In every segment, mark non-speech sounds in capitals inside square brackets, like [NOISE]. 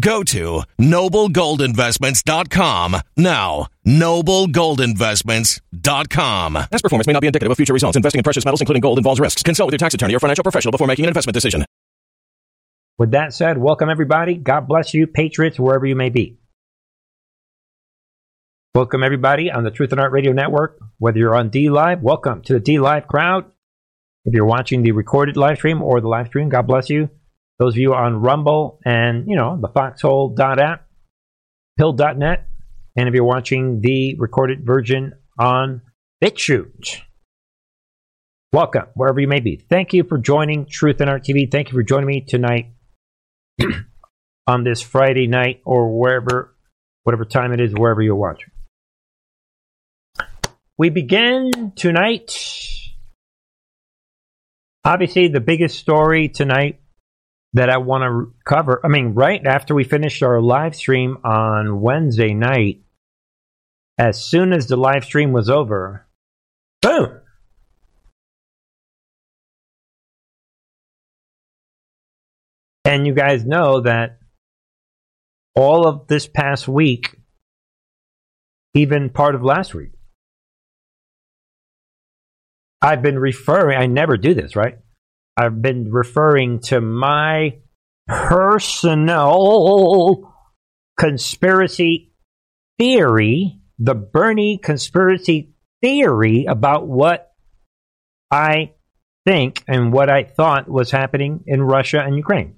Go to noblegoldinvestments.com now. Noblegoldinvestments.com. Past performance may not be indicative of future results. Investing in precious metals, including gold, involves risks. Consult with your tax attorney or financial professional before making an investment decision. With that said, welcome everybody. God bless you, Patriots, wherever you may be. Welcome everybody on the Truth and Art Radio Network. Whether you're on D Live, welcome to the D Live crowd. If you're watching the recorded live stream or the live stream, God bless you. Those of you on Rumble and, you know, the foxhole.app, pilled.net, and if you're watching the recorded version on BitChute, welcome wherever you may be. Thank you for joining Truth and Art TV. Thank you for joining me tonight [CLEARS THROAT] on this Friday night or wherever, whatever time it is, wherever you're watching. We begin tonight. Obviously, the biggest story tonight that I want to cover. I mean, right after we finished our live stream on Wednesday night, as soon as the live stream was over, boom. And you guys know that all of this past week, even part of last week, I've been referring, I never do this, right? I've been referring to my personal conspiracy theory, the Bernie conspiracy theory about what I think and what I thought was happening in Russia and Ukraine.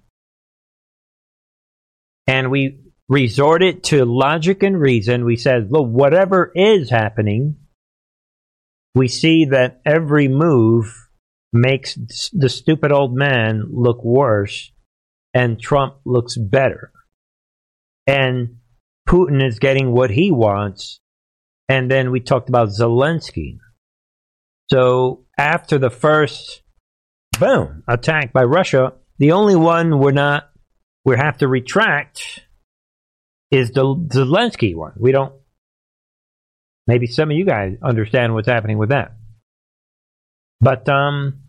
And we resorted to logic and reason. We said, look, whatever is happening, we see that every move makes the stupid old man look worse and Trump looks better. And Putin is getting what he wants. And then we talked about Zelensky. So after the first boom attack by Russia, the only one we're not we have to retract is the Zelensky one. We don't maybe some of you guys understand what's happening with that. But um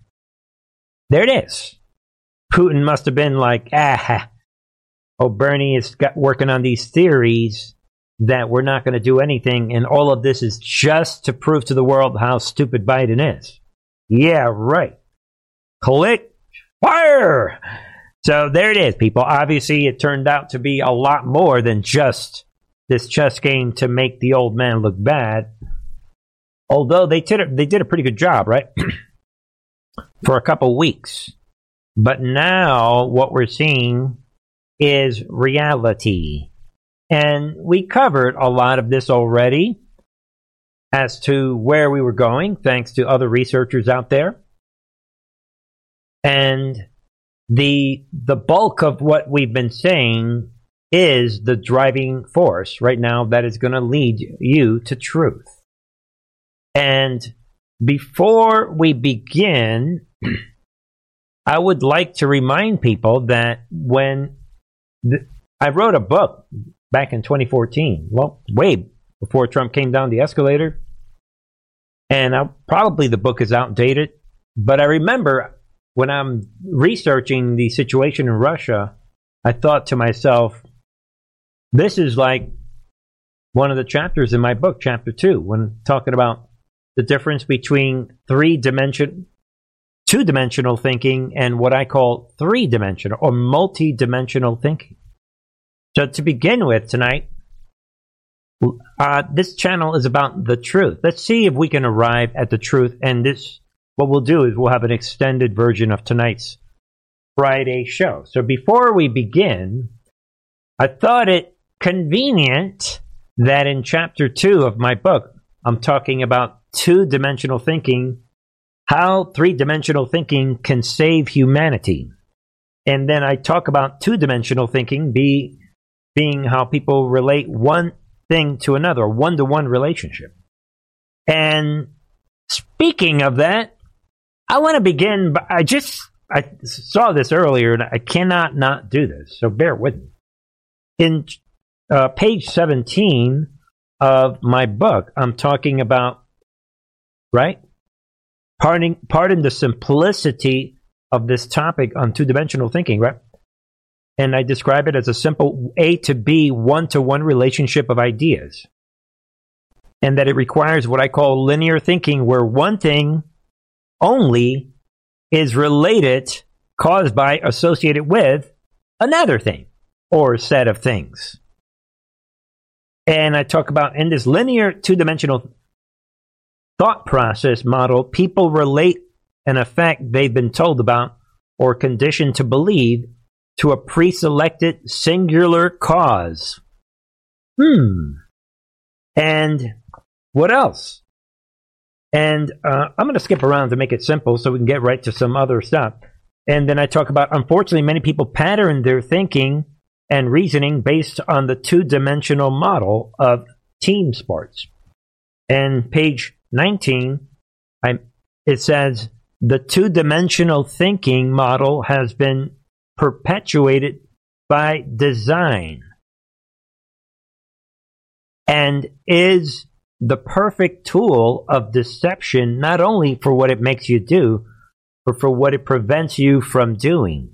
there it is. Putin must have been like, ah, oh, Bernie is got, working on these theories that we're not going to do anything, and all of this is just to prove to the world how stupid Biden is. Yeah, right. Click, fire. So there it is, people. Obviously, it turned out to be a lot more than just this chess game to make the old man look bad. Although they did a, they did a pretty good job, right? [CLEARS THROAT] for a couple weeks. But now what we're seeing is reality. And we covered a lot of this already as to where we were going, thanks to other researchers out there. And the the bulk of what we've been saying is the driving force right now that is going to lead you to truth. And before we begin, [CLEARS THROAT] I would like to remind people that when th- I wrote a book back in 2014, well, way before Trump came down the escalator, and I, probably the book is outdated, but I remember when I'm researching the situation in Russia, I thought to myself, this is like one of the chapters in my book, chapter two, when talking about the difference between three dimension, two dimensional thinking and what I call three dimensional or multi dimensional thinking. So to begin with tonight, uh, this channel is about the truth. Let's see if we can arrive at the truth. And this, what we'll do is we'll have an extended version of tonight's Friday show. So before we begin, I thought it convenient that in chapter two of my book, I'm talking about two dimensional thinking, how three dimensional thinking can save humanity. And then I talk about two dimensional thinking be, being how people relate one thing to another, one to one relationship. And speaking of that, I want to begin. By, I just I saw this earlier, and I cannot not do this. So bear with me. In uh, page seventeen of my book, I'm talking about right. Pardon, pardon the simplicity of this topic on two dimensional thinking, right? And I describe it as a simple A to B one to one relationship of ideas and that it requires what I call linear thinking, where one thing only is related, caused by, associated with another thing or set of things. And I talk about in this linear two dimensional thought process model, people relate an effect they've been told about or conditioned to believe to a pre selected singular cause. Hmm. And what else? And uh, I'm going to skip around to make it simple so we can get right to some other stuff. And then I talk about, unfortunately, many people pattern their thinking and reasoning based on the two dimensional model of team sports. And page 19, I, it says, the two dimensional thinking model has been perpetuated by design and is the perfect tool of deception, not only for what it makes you do, but for what it prevents you from doing.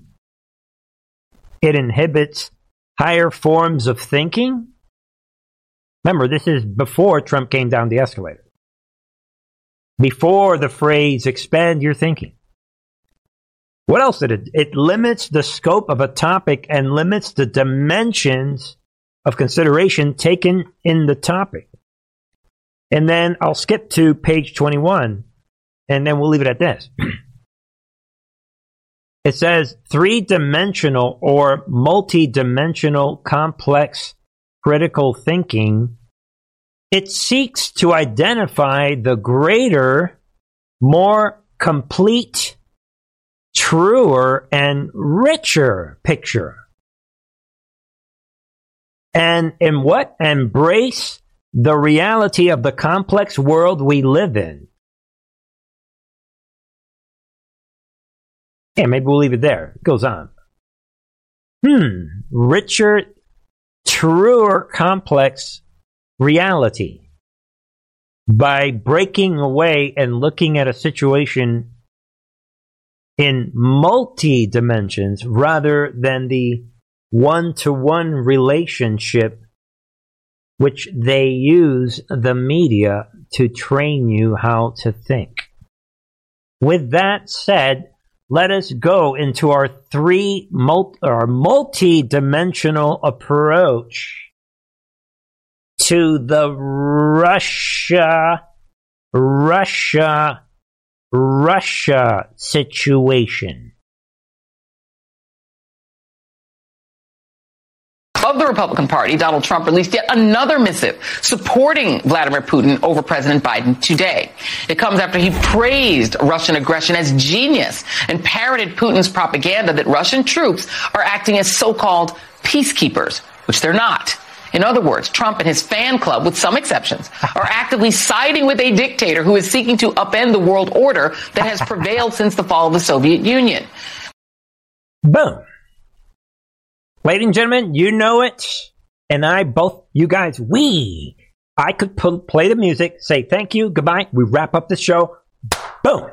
It inhibits higher forms of thinking. Remember, this is before Trump came down the escalator. Before the phrase expand your thinking. What else did it? It limits the scope of a topic and limits the dimensions of consideration taken in the topic. And then I'll skip to page 21, and then we'll leave it at this. [CLEARS THROAT] it says three dimensional or multi dimensional complex critical thinking. It seeks to identify the greater, more complete, truer, and richer picture. And in what? Embrace the reality of the complex world we live in. Yeah, maybe we'll leave it there. It goes on. Hmm, richer, truer, complex reality. By breaking away and looking at a situation in multi dimensions rather than the one to one relationship which they use the media to train you how to think. With that said, let us go into our three multi, our multi-dimensional approach to the Russia, Russia, Russia situation. of the Republican Party, Donald Trump released yet another missive supporting Vladimir Putin over President Biden today. It comes after he praised Russian aggression as genius and parroted Putin's propaganda that Russian troops are acting as so-called peacekeepers, which they're not. In other words, Trump and his fan club, with some exceptions, are actively siding with a dictator who is seeking to upend the world order that has prevailed since the fall of the Soviet Union. Boom. Ladies and gentlemen, you know it. And I both, you guys, we, I could play the music, say thank you, goodbye. We wrap up the show. Boom.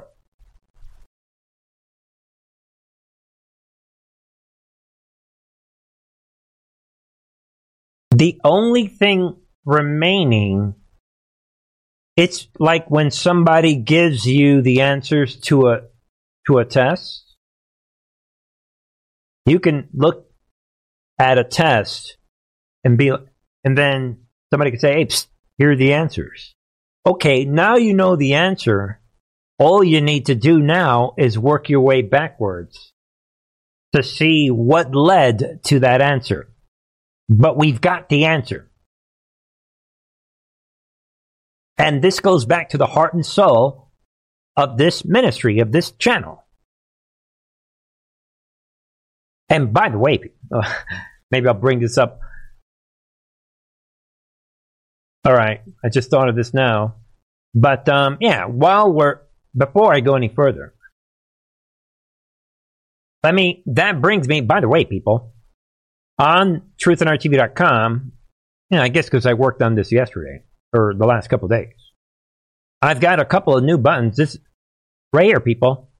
The only thing remaining, it's like when somebody gives you the answers to a, to a test. You can look at a test and be and then somebody could say, "Hey, psst, here are the answers." Okay, now you know the answer. All you need to do now is work your way backwards to see what led to that answer. But we've got the answer. And this goes back to the heart and soul of this ministry, of this channel. And by the way, [LAUGHS] maybe I'll bring this up. All right, I just thought of this now. But um, yeah, while we're before I go any further, let me. That brings me. By the way, people, on truthandarttv.com, know, I guess because I worked on this yesterday or the last couple days, I've got a couple of new buttons. This right here, people.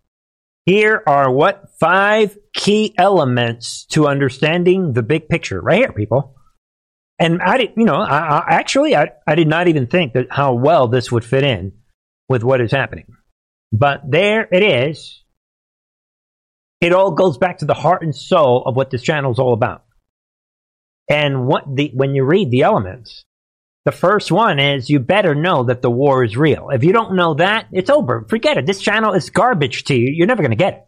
Here are what five key elements to understanding the big picture. Right here, people. And I did, you know, I, I, actually, I, I did not even think that how well this would fit in with what is happening. But there it is. It all goes back to the heart and soul of what this channel is all about. And what the, when you read the elements, the first one is you better know that the war is real. If you don't know that, it's over. Forget it. This channel is garbage to you. You're never going to get it.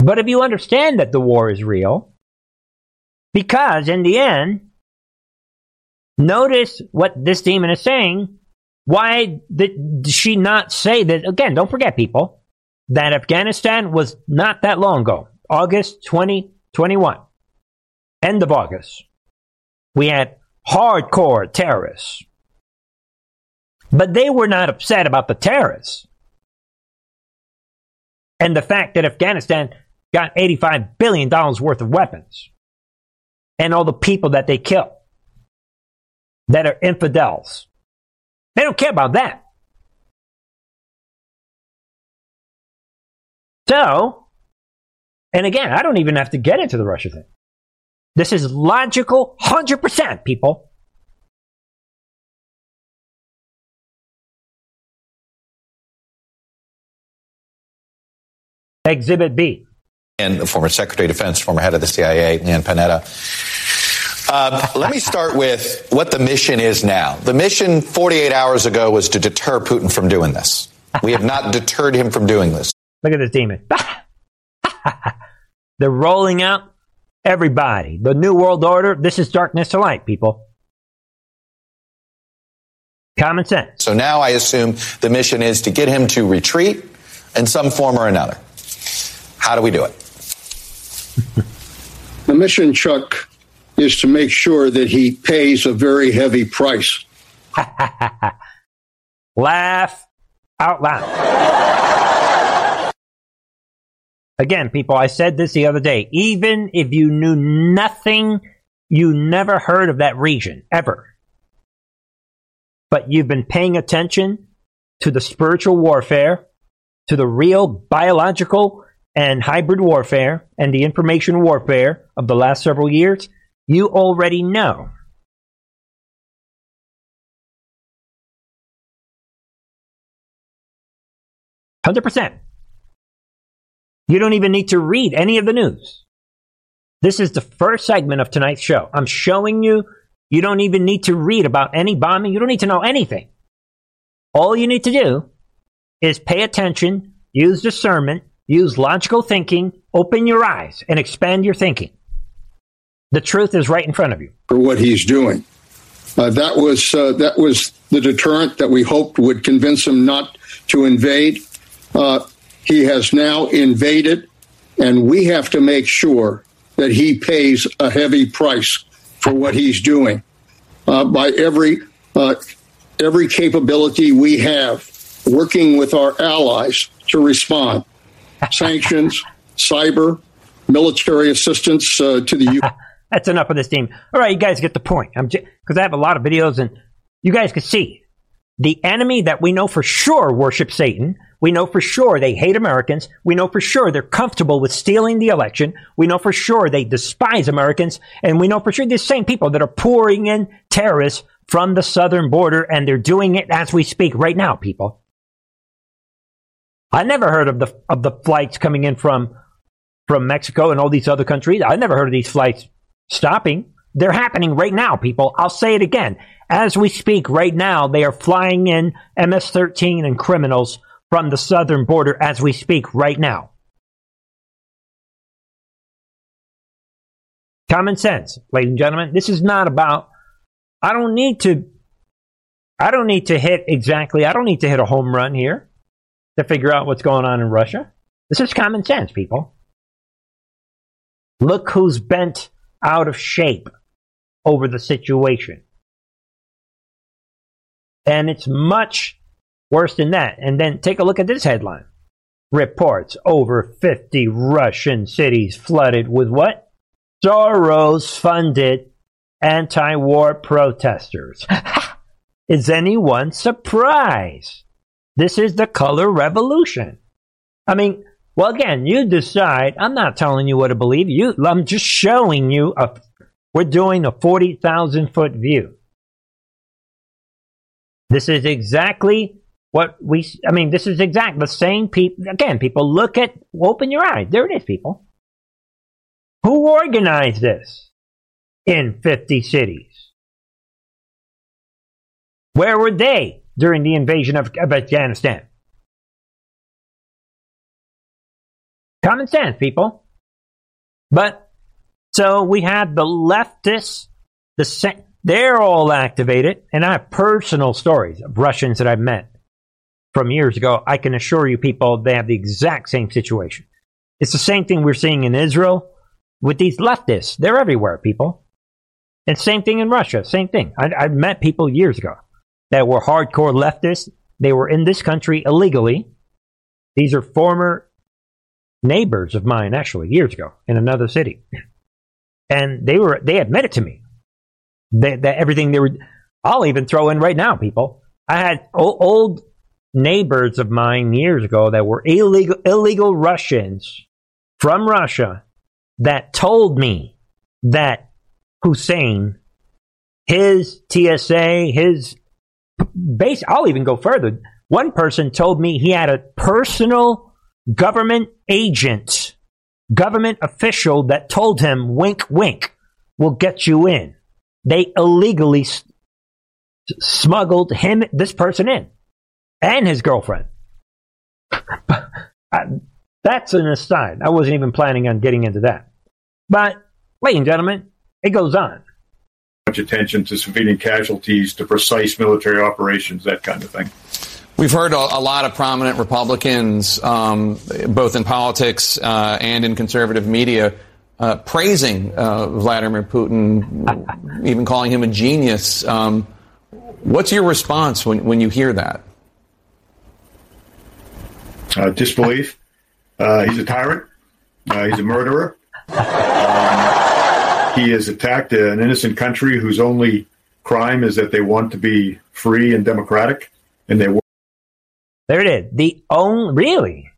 But if you understand that the war is real, because in the end, notice what this demon is saying. Why did she not say that? Again, don't forget, people, that Afghanistan was not that long ago. August 2021. End of August. We had hardcore terrorists. But they were not upset about the terrorists. And the fact that Afghanistan got $85 billion worth of weapons and all the people that they kill that are infidels. They don't care about that. So, and again, I don't even have to get into the Russia thing. This is logical, 100%, people. Exhibit B and the former Secretary of Defense, former head of the CIA, Leon Panetta. Uh, let me start with what the mission is now. The mission 48 hours ago was to deter Putin from doing this. We have not deterred him from doing this. Look at this demon. [LAUGHS] They're rolling out everybody. The New World Order. This is darkness to light, people. Common sense. So now I assume the mission is to get him to retreat in some form or another. How do we do it? [LAUGHS] the mission, Chuck, is to make sure that he pays a very heavy price. [LAUGHS] Laugh out loud. Again, people, I said this the other day. Even if you knew nothing, you never heard of that region, ever. But you've been paying attention to the spiritual warfare, to the real biological and hybrid warfare and the information warfare of the last several years, you already know. Hundred percent. You don't even need to read any of the news. This is the first segment of tonight's show. I'm showing you. You don't even need to read about any bombing. You don't need to know anything. All you need to do is pay attention, use discernment, Use logical thinking, open your eyes, and expand your thinking. The truth is right in front of you. For what he's doing. Uh, that was uh, that was the deterrent that we hoped would convince him not to invade. Uh, he has now invaded, and we have to make sure that he pays a heavy price for what he's doing. Uh, by every uh, every capability we have, working with our allies to respond [LAUGHS] sanctions, cyber, military assistance uh, to the U. [LAUGHS] That's enough of this team. All right, you guys get the point. I'm because I have a lot of videos, and you guys can see the enemy that we know for sure worships Satan. We know for sure they hate Americans. We know for sure they're comfortable with stealing the election. We know for sure they despise Americans. And we know for sure these same people that are pouring in terrorists from the southern border, and they're doing it as we speak right now, people. I never heard of the of the flights coming in from from Mexico and all these other countries. I never heard of these flights stopping. They're happening right now, people. I'll say it again. As we speak right now, they are flying in MS 13 and criminals from the southern border as we speak right now. Common sense, ladies and gentlemen. This is not about, I don't need to, I don't need to hit exactly, I don't need to hit a home run here to figure out what's going on in Russia. This is common sense, people. Look who's bent out of shape over the situation. And it's much worse than that. And then take a look at this headline. Reports over 50 Russian cities flooded with what? Soros funded anti war protesters. [LAUGHS] is anyone surprised? This is the color revolution. I mean, well, again, you decide. I'm not telling you what to believe. You, I'm just showing you a. We're doing a forty thousand foot view. This is exactly what we. I mean, this is exact the same people. Again, people look at. Open your eyes. There it is, people. Who organized this in fifty cities? Where were they during the invasion of, of Afghanistan? Common sense, people. But so we have the leftists, the they're all activated, and I have personal stories of Russians that I've met from years ago. I can assure you, people, they have the exact same situation. It's the same thing we're seeing in Israel with these leftists. They're everywhere, people. And same thing in Russia. Same thing. I, I've met people years ago that were hardcore leftists. They were in this country illegally. These are former neighbors of mine actually years ago in another city, and they were they admitted to me that, that everything they were. I'll even throw in right now, people. I had o- old neighbors of mine years ago that were illegal illegal Russians from Russia that told me that Hussein, his TSA, his base. I'll even go further. One person told me he had a personal government agent, government official that told him, wink, wink, we'll get you in. They illegally s- smuggled him, this person in, and his girlfriend. [LAUGHS] That's an aside. I wasn't even planning on getting into that. But, ladies and gentlemen, it goes on. Much attention to civilian casualties, to precise military operations, that kind of thing. We've heard a, a, lot of prominent Republicans, um, both in politics uh, and in conservative media, uh, praising uh, Vladimir Putin, even calling him a genius. Um, what's your response when, when you hear that? Uh, disbelief. Uh, he's a tyrant. Uh, he's a murderer. Um, he has attacked an innocent country whose only crime is that they want to be free and democratic, and they there it is. The only, really?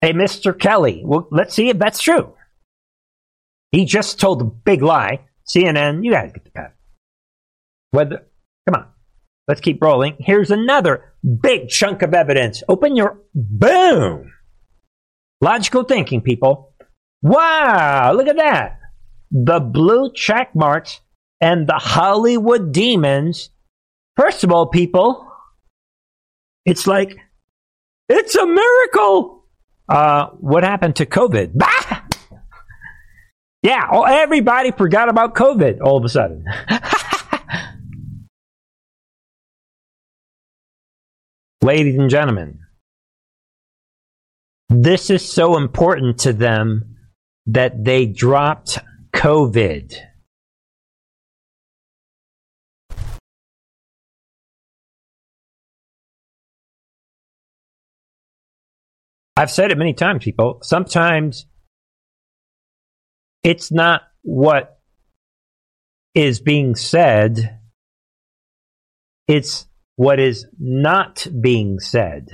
Hey, Mr. Kelly, well, let's see if that's true. He just told a big lie. CNN, you guys get the cut. Whether, come on, let's keep rolling. Here's another big chunk of evidence. Open your, boom. Logical thinking, people. Wow, look at that. The blue check marks and the Hollywood demons. First of all, people, it's like, it's a miracle. Uh, what happened to COVID? [LAUGHS] Bah! Yeah, oh, everybody forgot about COVID all of a sudden. [LAUGHS] Ladies and gentlemen, this is so important to them that they dropped COVID. I've said it many times, people. Sometimes it's not what is being said, it's what is not being said.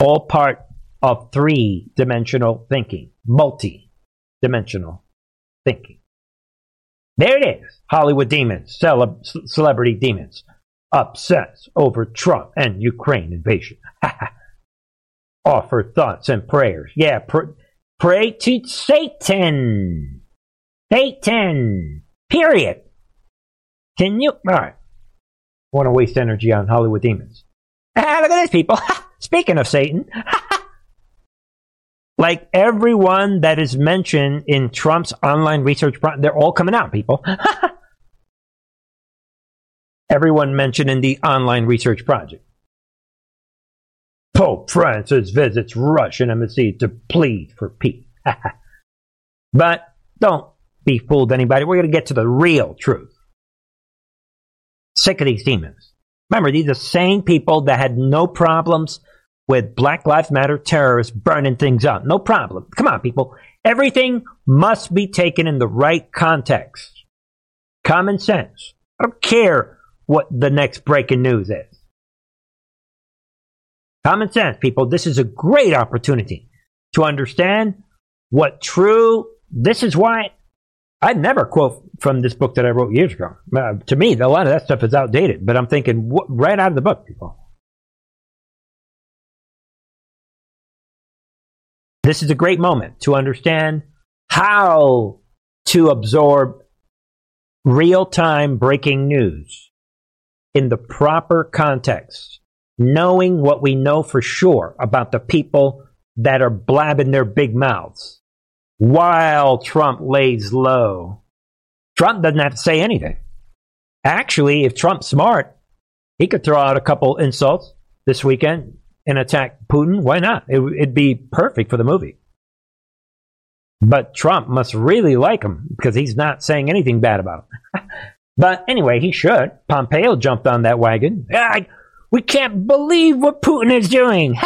All part of three dimensional thinking, multi dimensional thinking. There it is Hollywood demons, celeb- celebrity demons upsets over Trump and Ukraine invasion. [LAUGHS] Offer thoughts and prayers. Yeah, pr- Pray to Satan. Satan. Period. Can you? All right. Want to waste energy on Hollywood demons? Ah, [LAUGHS] look at this, people. [LAUGHS] Speaking of Satan, like everyone that is mentioned in Trump's online research, they're all coming out, people. Everyone mentioned in the online research project. Pope Francis visits Russian embassy to plead for peace. [LAUGHS] but don't be fooled, anybody. We're going to get to the real truth. Sick of these demons. Remember, these are the same people that had no problems with Black Lives Matter terrorists burning things up. No problem. Come on, people. Everything must be taken in the right context. Common sense. I don't care what the next breaking news is. Common sense, people. This is a great opportunity to understand what true. This is why I'd never quote from this book that I wrote years ago. Uh, to me, a lot of that stuff is outdated, but I'm thinking wh- right out of the book, people. This is a great moment to understand how to absorb real time breaking news in the proper context, knowing what we know for sure about the people that are blabbing their big mouths while Trump lays low. Trump doesn't have to say anything. Actually, if Trump's smart, he could throw out a couple insults this weekend and attack Putin. Why not? It, would be perfect for the movie. But Trump must really like him because he's not saying anything bad about him. [LAUGHS] but anyway, he should. Pompeo jumped on that wagon. I, we can't believe what Putin is doing.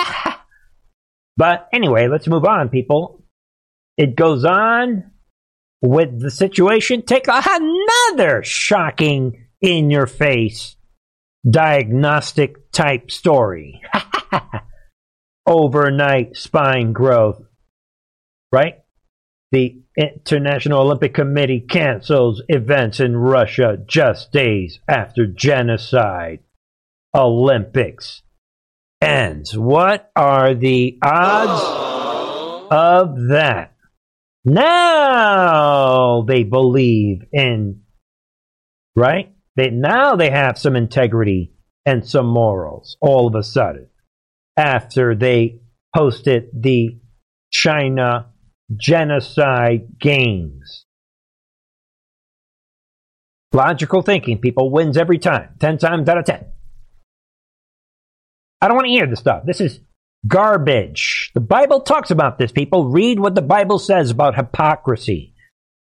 [LAUGHS] but anyway, let's move on, people. It goes on with the situation. Take another shocking in your face diagnostic type story. [LAUGHS] Overnight spine growth. Right? The International Olympic Committee cancels events in Russia just days after genocide. Olympics ends. What are the odds of that? Now they believe in, right? They, now they have some integrity and some morals all of a sudden after they hosted the China genocide games. Logical thinking, people, wins every time. 10 times out of 10. I don't want to hear this stuff. This is Garbage. The Bible talks about this, people. Read what the Bible says about hypocrisy.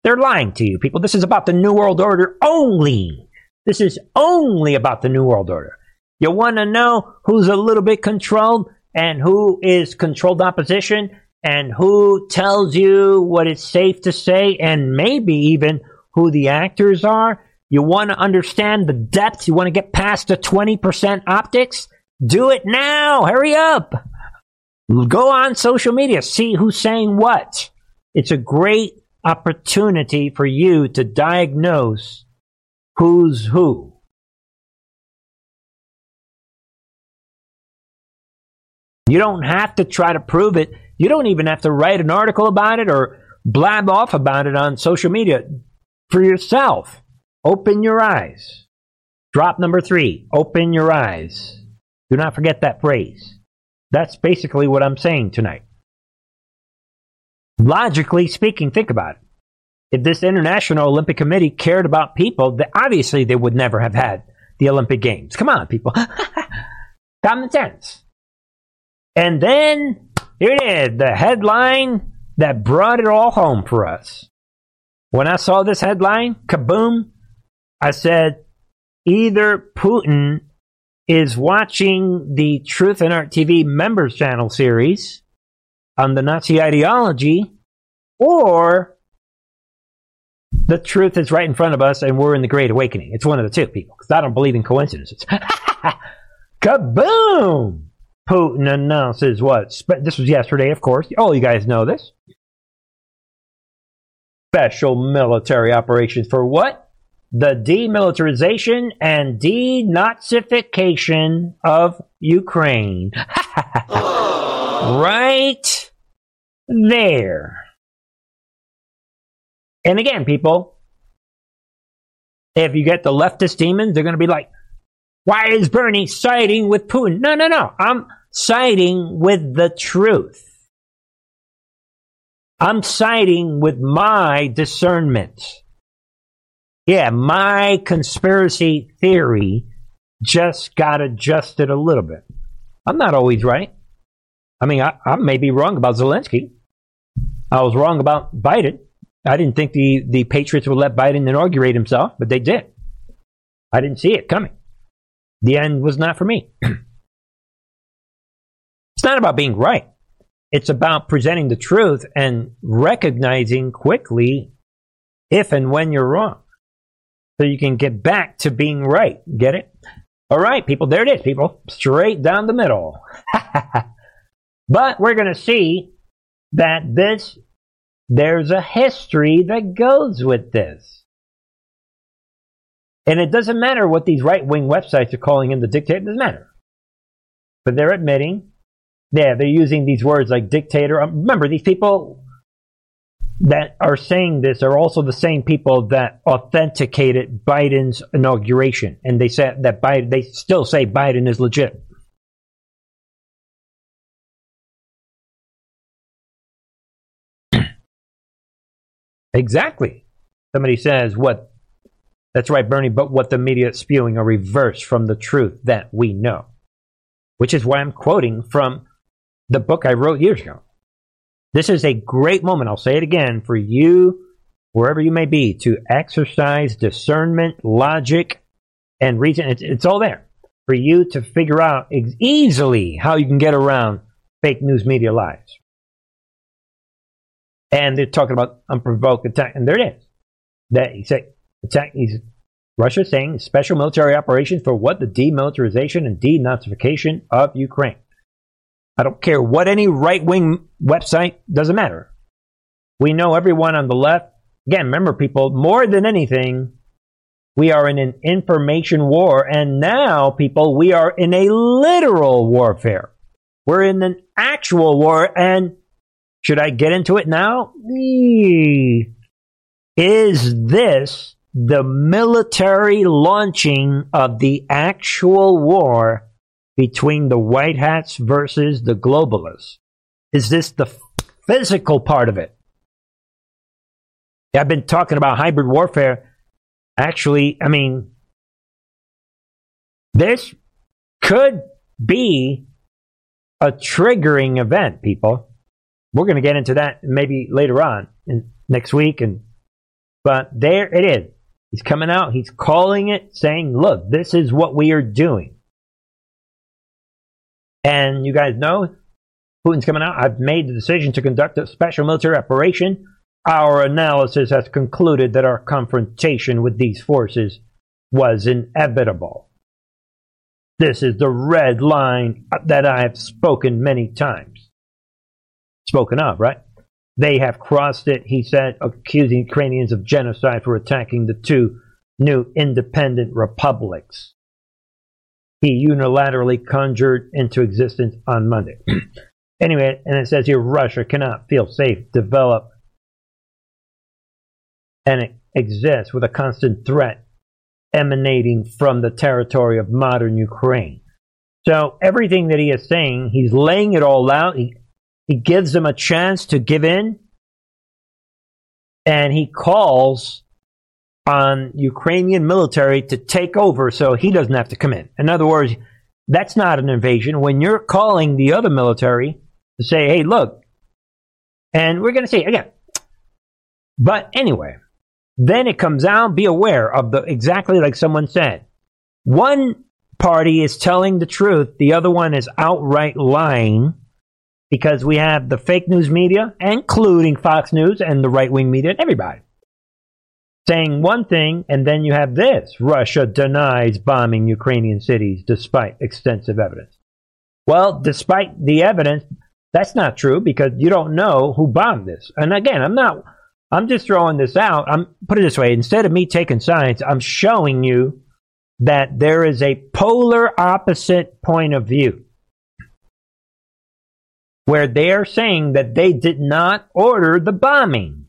They're lying to you, people. This is about the New World Order only. This is only about the New World Order. You want to know who's a little bit controlled and who is controlled opposition and who tells you what it's safe to say and maybe even who the actors are? You want to understand the depth? You want to get past the 20% optics? Do it now. Hurry up. Go on social media, see who's saying what. It's a great opportunity for you to diagnose who's who. You don't have to try to prove it. You don't even have to write an article about it or blab off about it on social media for yourself. Open your eyes. Drop number three open your eyes. Do not forget that phrase. That's basically what I'm saying tonight. Logically speaking, think about it. If this International Olympic Committee cared about people, obviously they would never have had the Olympic Games. Come on, people. [LAUGHS] Common sense. And then here it is, the headline that brought it all home for us. When I saw this headline, kaboom, I said, either Putin is watching the Truth and Art TV members channel series on the Nazi ideology, or the truth is right in front of us and we're in the Great Awakening. It's one of the two people, because I don't believe in coincidences. [LAUGHS] Kaboom! Putin announces what? Spe- this was yesterday, of course. All you guys know this. Special military operations for what? the demilitarization and denazification of Ukraine. [LAUGHS] right? there. And again, people, if you get the leftist demons, they're going to be like, why is Bernie siding with Putin? No, no, no. I'm siding with the truth. I'm siding with my discernment. Yeah, my conspiracy theory just got adjusted a little bit. I'm not always right. I mean, I, I may be wrong about Zelensky. I was wrong about Biden. I didn't think the, the Patriots would let Biden inaugurate himself, but they did. I didn't see it coming. The end was not for me. [CLEARS THROAT] not about being right. It's about presenting the truth and recognizing quickly if and when you're wrong. So you can get back to being right. Get it? All right, people, there it is, people. Straight down the middle. [LAUGHS] but we're going to see that this, there's a history that goes with this. And it doesn't matter what these right wing websites are calling him the dictator, it doesn't matter. But they're admitting, yeah, they're using these words like dictator. Um, remember, these people that are saying this are also the same people that authenticated Biden's inauguration, and they said that Biden. They still say Biden is legit. [CLEARS THROAT] exactly. Somebody says what. That's right, Bernie. But what the media is spewing are reversed from the truth that we know, which is why I'm quoting from the book I wrote years ago. This is a great moment, I'll say it again, for you, wherever you may be, to exercise discernment, logic, and reason. It's, it's all there for you to figure out ex- easily how you can get around fake news media lies. And they're talking about unprovoked attack, and there it is. That he said attack. He's Russia saying special military operations for what the demilitarization and denazification of Ukraine. I don't care what any right wing website, doesn't matter. We know everyone on the left. Again, remember, people, more than anything, we are in an information war. And now, people, we are in a literal warfare. We're in an actual war. And should I get into it now? Is this the military launching of the actual war between the white hats versus the globalists? Is this the physical part of it? I've been talking about hybrid warfare. Actually, I mean, this could be a triggering event, people. We're going to get into that maybe later on in, next week. And but there it is. He's coming out. He's calling it, saying, "Look, this is what we are doing." And you guys know Putin's coming out. I've made the decision to conduct a special military operation. Our analysis has concluded that our confrontation with these forces was inevitable. This is the red line that I have spoken many times. Spoken of, right? They have crossed it, he said, accusing Ukrainians of genocide for attacking the two new independent republics he unilaterally conjured into existence on Monday. [CLEARS THROAT] anyway, and it says here Russia cannot feel safe, develop, and exist with a constant threat emanating from the territory of modern Ukraine. So everything that he is saying, he's laying it all out. He, he gives them a chance to give in, and he calls on Ukrainian military to take over so he doesn't have to come in. In other words, that's not an invasion. When you're calling the other military to say, hey, look, and we're going to say again. But anyway, then it comes out, be aware of the exactly like someone said. One party is telling the truth, the other one is outright lying because we have the fake news media, including Fox News and the right wing media, and everybody saying one thing, and then you have this Russia denies bombing Ukrainian cities despite extensive evidence. Well, despite the evidence, that's not true because you don't know who bombed this. And again, I'm not, I'm just throwing this out. I'm, put it this way instead of me taking sides, I'm showing you that there is a polar opposite point of view. where they are saying that they did not order the bombing.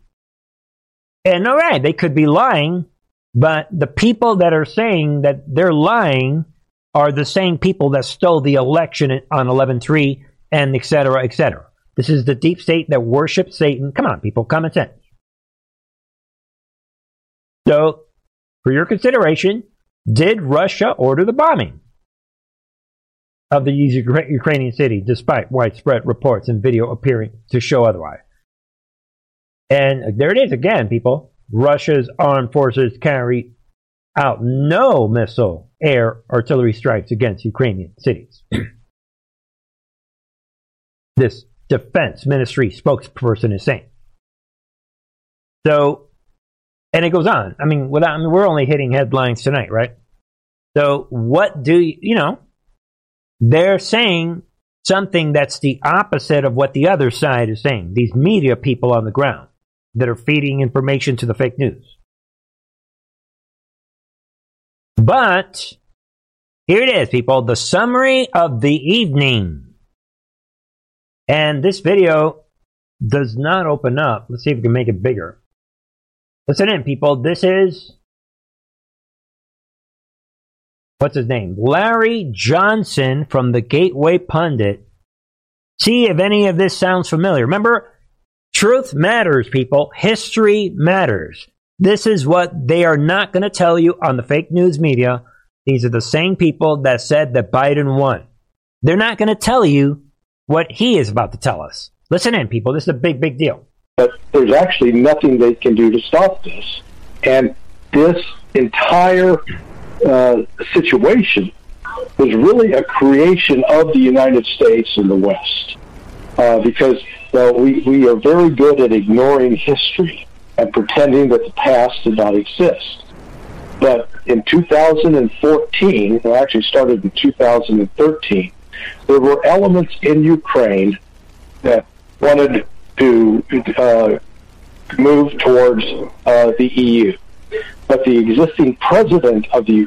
And all right, they could be lying, but the people that are saying that they're lying are the same people that stole the election on 11-3 and et cetera, et cetera. This is the deep state that worships Satan. Come on, people, common sense. So, for your consideration, did Russia order the bombing of the Ukrainian city despite widespread reports and video appearing to show otherwise? And there it is again, people. Russia's armed forces carry out no missile, air, artillery strikes against Ukrainian cities. [CLEARS THROAT] this defense ministry spokesperson is saying. So, and it goes on. I mean, without, I mean, we're only hitting headlines tonight, right? So, what do you, you know, they're saying something that's the opposite of what the other side is saying. These media people on the ground that are feeding information to the fake news. But here it is, people the summary of the evening. And this video does not open up. Let's see if we can make it bigger. Listen in, people. This is. What's his name? Larry Johnson from the Gateway Pundit. See if any of this sounds familiar. Remember, truth matters, people. History matters. This is what they are not going to tell you on the fake news media. These are the same people that said that Biden won. They're not going to tell you what he is about to tell us. Listen in, people. This is a big, big deal. But there's actually nothing they can do to stop this. And this entire uh, situation was really a creation of the United States and the West. Uh, because uh, we, we are very good at ignoring history and pretending that the past did not exist. But in 2014, or actually started in 2013, there were elements in Ukraine that wanted to uh, move towards uh, the EU. But the existing president of the